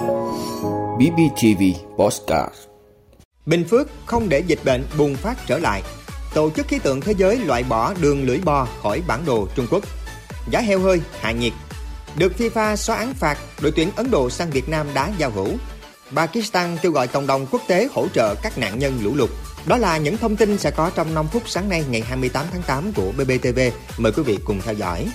BBTV Postcard Bình Phước không để dịch bệnh bùng phát trở lại. Tổ chức khí tượng thế giới loại bỏ đường lưỡi bò khỏi bản đồ Trung Quốc. Giá heo hơi hạ nhiệt. Được FIFA xóa án phạt, đội tuyển Ấn Độ sang Việt Nam đá giao hữu. Pakistan kêu gọi cộng đồng quốc tế hỗ trợ các nạn nhân lũ lụt. Đó là những thông tin sẽ có trong 5 phút sáng nay ngày 28 tháng 8 của BBTV. Mời quý vị cùng theo dõi.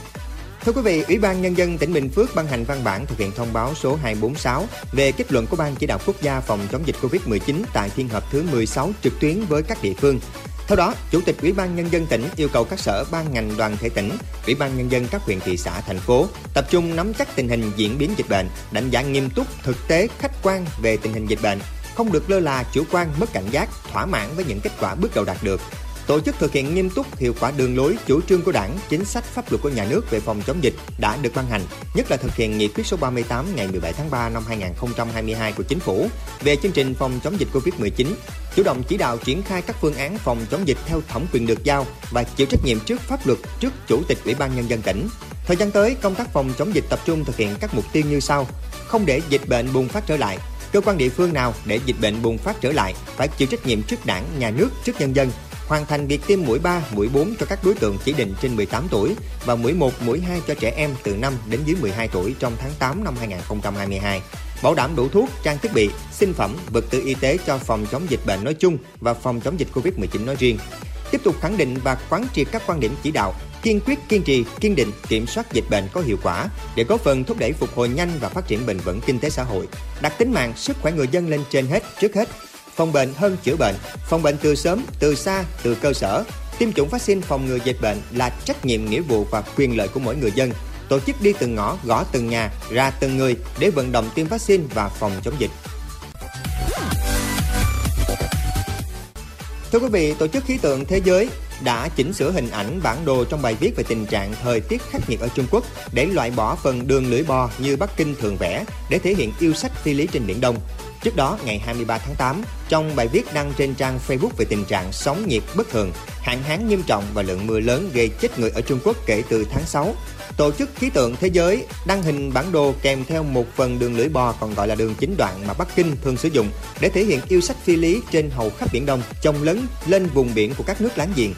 Thưa quý vị, Ủy ban Nhân dân tỉnh Bình Phước ban hành văn bản thực hiện thông báo số 246 về kết luận của Ban chỉ đạo quốc gia phòng chống dịch COVID-19 tại phiên họp thứ 16 trực tuyến với các địa phương. Theo đó, Chủ tịch Ủy ban Nhân dân tỉnh yêu cầu các sở ban ngành đoàn thể tỉnh, Ủy ban Nhân dân các huyện thị xã, thành phố tập trung nắm chắc tình hình diễn biến dịch bệnh, đánh giá nghiêm túc, thực tế, khách quan về tình hình dịch bệnh, không được lơ là, chủ quan, mất cảnh giác, thỏa mãn với những kết quả bước đầu đạt được, tổ chức thực hiện nghiêm túc hiệu quả đường lối chủ trương của Đảng, chính sách pháp luật của nhà nước về phòng chống dịch đã được ban hành, nhất là thực hiện nghị quyết số 38 ngày 17 tháng 3 năm 2022 của Chính phủ về chương trình phòng chống dịch Covid-19, chủ động chỉ đạo triển khai các phương án phòng chống dịch theo thẩm quyền được giao và chịu trách nhiệm trước pháp luật trước Chủ tịch Ủy ban nhân dân tỉnh. Thời gian tới, công tác phòng chống dịch tập trung thực hiện các mục tiêu như sau: không để dịch bệnh bùng phát trở lại, cơ quan địa phương nào để dịch bệnh bùng phát trở lại phải chịu trách nhiệm trước đảng, nhà nước, trước nhân dân, hoàn thành việc tiêm mũi 3, mũi 4 cho các đối tượng chỉ định trên 18 tuổi và mũi 1, mũi 2 cho trẻ em từ 5 đến dưới 12 tuổi trong tháng 8 năm 2022. Bảo đảm đủ thuốc, trang thiết bị, sinh phẩm, vật tư y tế cho phòng chống dịch bệnh nói chung và phòng chống dịch Covid-19 nói riêng. Tiếp tục khẳng định và quán triệt các quan điểm chỉ đạo, kiên quyết kiên trì, kiên định kiểm soát dịch bệnh có hiệu quả để có phần thúc đẩy phục hồi nhanh và phát triển bền vững kinh tế xã hội, đặt tính mạng, sức khỏe người dân lên trên hết, trước hết phòng bệnh hơn chữa bệnh, phòng bệnh từ sớm, từ xa, từ cơ sở. Tiêm chủng vaccine phòng ngừa dịch bệnh là trách nhiệm nghĩa vụ và quyền lợi của mỗi người dân. Tổ chức đi từng ngõ, gõ từng nhà, ra từng người để vận động tiêm vaccine và phòng chống dịch. Thưa quý vị, Tổ chức Khí tượng Thế giới đã chỉnh sửa hình ảnh bản đồ trong bài viết về tình trạng thời tiết khắc nghiệt ở Trung Quốc để loại bỏ phần đường lưỡi bò như Bắc Kinh thường vẽ để thể hiện yêu sách phi lý trên Biển Đông. Trước đó, ngày 23 tháng 8, trong bài viết đăng trên trang Facebook về tình trạng sóng nhiệt bất thường, hạn hán nghiêm trọng và lượng mưa lớn gây chết người ở Trung Quốc kể từ tháng 6, Tổ chức Khí tượng Thế giới đăng hình bản đồ kèm theo một phần đường lưỡi bò còn gọi là đường chính đoạn mà Bắc Kinh thường sử dụng để thể hiện yêu sách phi lý trên hầu khắp Biển Đông, trồng lớn lên vùng biển của các nước láng giềng.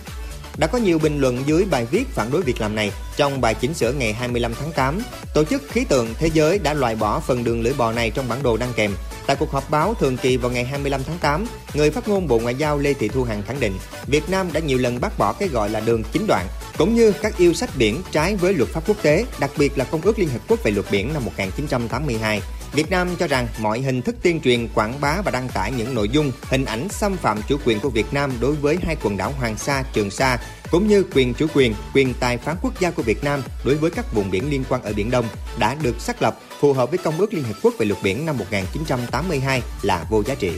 Đã có nhiều bình luận dưới bài viết phản đối việc làm này. Trong bài chỉnh sửa ngày 25 tháng 8, Tổ chức Khí tượng Thế giới đã loại bỏ phần đường lưỡi bò này trong bản đồ đăng kèm. Tại cuộc họp báo thường kỳ vào ngày 25 tháng 8, người phát ngôn Bộ Ngoại giao Lê Thị Thu Hằng khẳng định Việt Nam đã nhiều lần bác bỏ cái gọi là đường chính đoạn, cũng như các yêu sách biển trái với luật pháp quốc tế, đặc biệt là Công ước Liên Hợp Quốc về luật biển năm 1982. Việt Nam cho rằng mọi hình thức tuyên truyền, quảng bá và đăng tải những nội dung, hình ảnh xâm phạm chủ quyền của Việt Nam đối với hai quần đảo Hoàng Sa, Trường Sa, cũng như quyền chủ quyền, quyền tài phán quốc gia của Việt Nam đối với các vùng biển liên quan ở Biển Đông đã được xác lập phù hợp với Công ước Liên Hợp Quốc về luật biển năm 1982 là vô giá trị.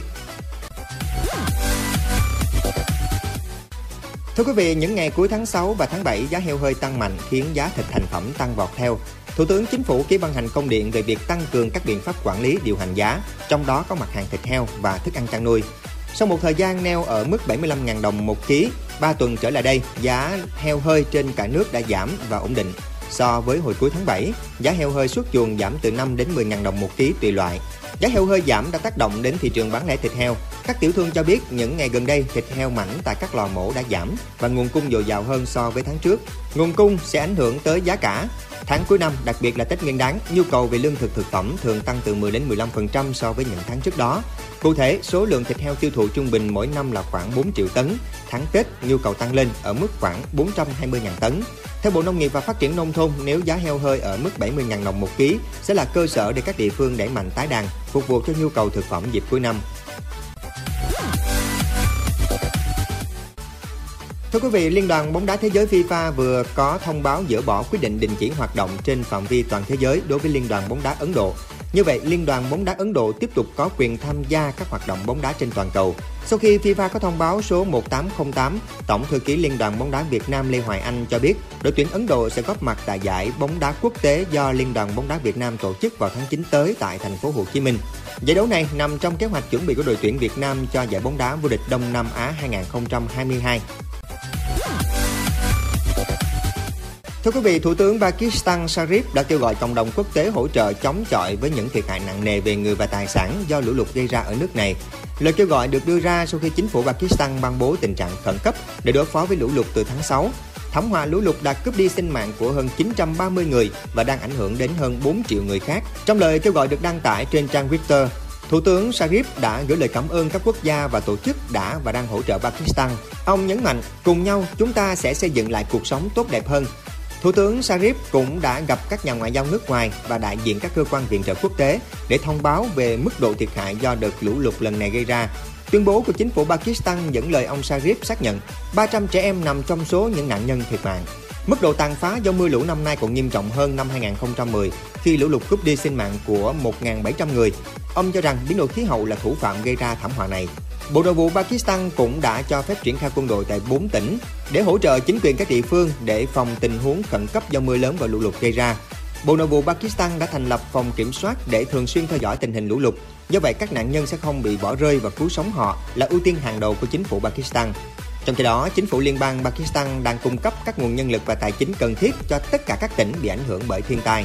Thưa quý vị, những ngày cuối tháng 6 và tháng 7 giá heo hơi tăng mạnh khiến giá thịt thành phẩm tăng vọt theo. Thủ tướng Chính phủ ký ban hành công điện về việc tăng cường các biện pháp quản lý điều hành giá, trong đó có mặt hàng thịt heo và thức ăn chăn nuôi. Sau một thời gian neo ở mức 75.000 đồng một ký, 3 tuần trở lại đây, giá heo hơi trên cả nước đã giảm và ổn định. So với hồi cuối tháng 7, giá heo hơi xuất chuồng giảm từ 5 đến 10.000 đồng một ký tùy loại. Giá heo hơi giảm đã tác động đến thị trường bán lẻ thịt heo. Các tiểu thương cho biết những ngày gần đây thịt heo mảnh tại các lò mổ đã giảm và nguồn cung dồi dào hơn so với tháng trước. Nguồn cung sẽ ảnh hưởng tới giá cả. Tháng cuối năm, đặc biệt là Tết Nguyên đán, nhu cầu về lương thực thực phẩm thường tăng từ 10 đến 15% so với những tháng trước đó. Cụ thể, số lượng thịt heo tiêu thụ trung bình mỗi năm là khoảng 4 triệu tấn. Tháng Tết, nhu cầu tăng lên ở mức khoảng 420.000 tấn. Theo Bộ Nông nghiệp và Phát triển Nông thôn, nếu giá heo hơi ở mức 70.000 đồng một ký sẽ là cơ sở để các địa phương đẩy mạnh tái đàn, phục vụ cho nhu cầu thực phẩm dịp cuối năm. Thưa quý vị, Liên đoàn bóng đá thế giới FIFA vừa có thông báo dỡ bỏ quyết định đình chỉ hoạt động trên phạm vi toàn thế giới đối với Liên đoàn bóng đá Ấn Độ. Như vậy, Liên đoàn bóng đá Ấn Độ tiếp tục có quyền tham gia các hoạt động bóng đá trên toàn cầu. Sau khi FIFA có thông báo số 1808, Tổng thư ký Liên đoàn bóng đá Việt Nam Lê Hoài Anh cho biết đội tuyển Ấn Độ sẽ góp mặt tại giải bóng đá quốc tế do Liên đoàn bóng đá Việt Nam tổ chức vào tháng 9 tới tại thành phố Hồ Chí Minh. Giải đấu này nằm trong kế hoạch chuẩn bị của đội tuyển Việt Nam cho giải bóng đá vô địch Đông Nam Á 2022. Thưa quý vị, Thủ tướng Pakistan Sharif đã kêu gọi cộng đồng quốc tế hỗ trợ chống chọi với những thiệt hại nặng nề về người và tài sản do lũ lụt gây ra ở nước này. Lời kêu gọi được đưa ra sau khi chính phủ Pakistan ban bố tình trạng khẩn cấp để đối phó với lũ lụt từ tháng 6. Thảm họa lũ lụt đã cướp đi sinh mạng của hơn 930 người và đang ảnh hưởng đến hơn 4 triệu người khác. Trong lời kêu gọi được đăng tải trên trang Twitter, Thủ tướng Sharif đã gửi lời cảm ơn các quốc gia và tổ chức đã và đang hỗ trợ Pakistan. Ông nhấn mạnh, cùng nhau chúng ta sẽ xây dựng lại cuộc sống tốt đẹp hơn. Thủ tướng Sharif cũng đã gặp các nhà ngoại giao nước ngoài và đại diện các cơ quan viện trợ quốc tế để thông báo về mức độ thiệt hại do đợt lũ lụt lần này gây ra. Tuyên bố của chính phủ Pakistan dẫn lời ông Sharif xác nhận 300 trẻ em nằm trong số những nạn nhân thiệt mạng. Mức độ tàn phá do mưa lũ năm nay còn nghiêm trọng hơn năm 2010 khi lũ lụt cướp đi sinh mạng của 1.700 người. Ông cho rằng biến đổi khí hậu là thủ phạm gây ra thảm họa này. Bộ Nội vụ Pakistan cũng đã cho phép triển khai quân đội tại 4 tỉnh để hỗ trợ chính quyền các địa phương để phòng tình huống khẩn cấp do mưa lớn và lũ lụt gây ra. Bộ Nội vụ Pakistan đã thành lập phòng kiểm soát để thường xuyên theo dõi tình hình lũ lụt. Do vậy, các nạn nhân sẽ không bị bỏ rơi và cứu sống họ là ưu tiên hàng đầu của chính phủ Pakistan. Trong khi đó, chính phủ liên bang Pakistan đang cung cấp các nguồn nhân lực và tài chính cần thiết cho tất cả các tỉnh bị ảnh hưởng bởi thiên tai.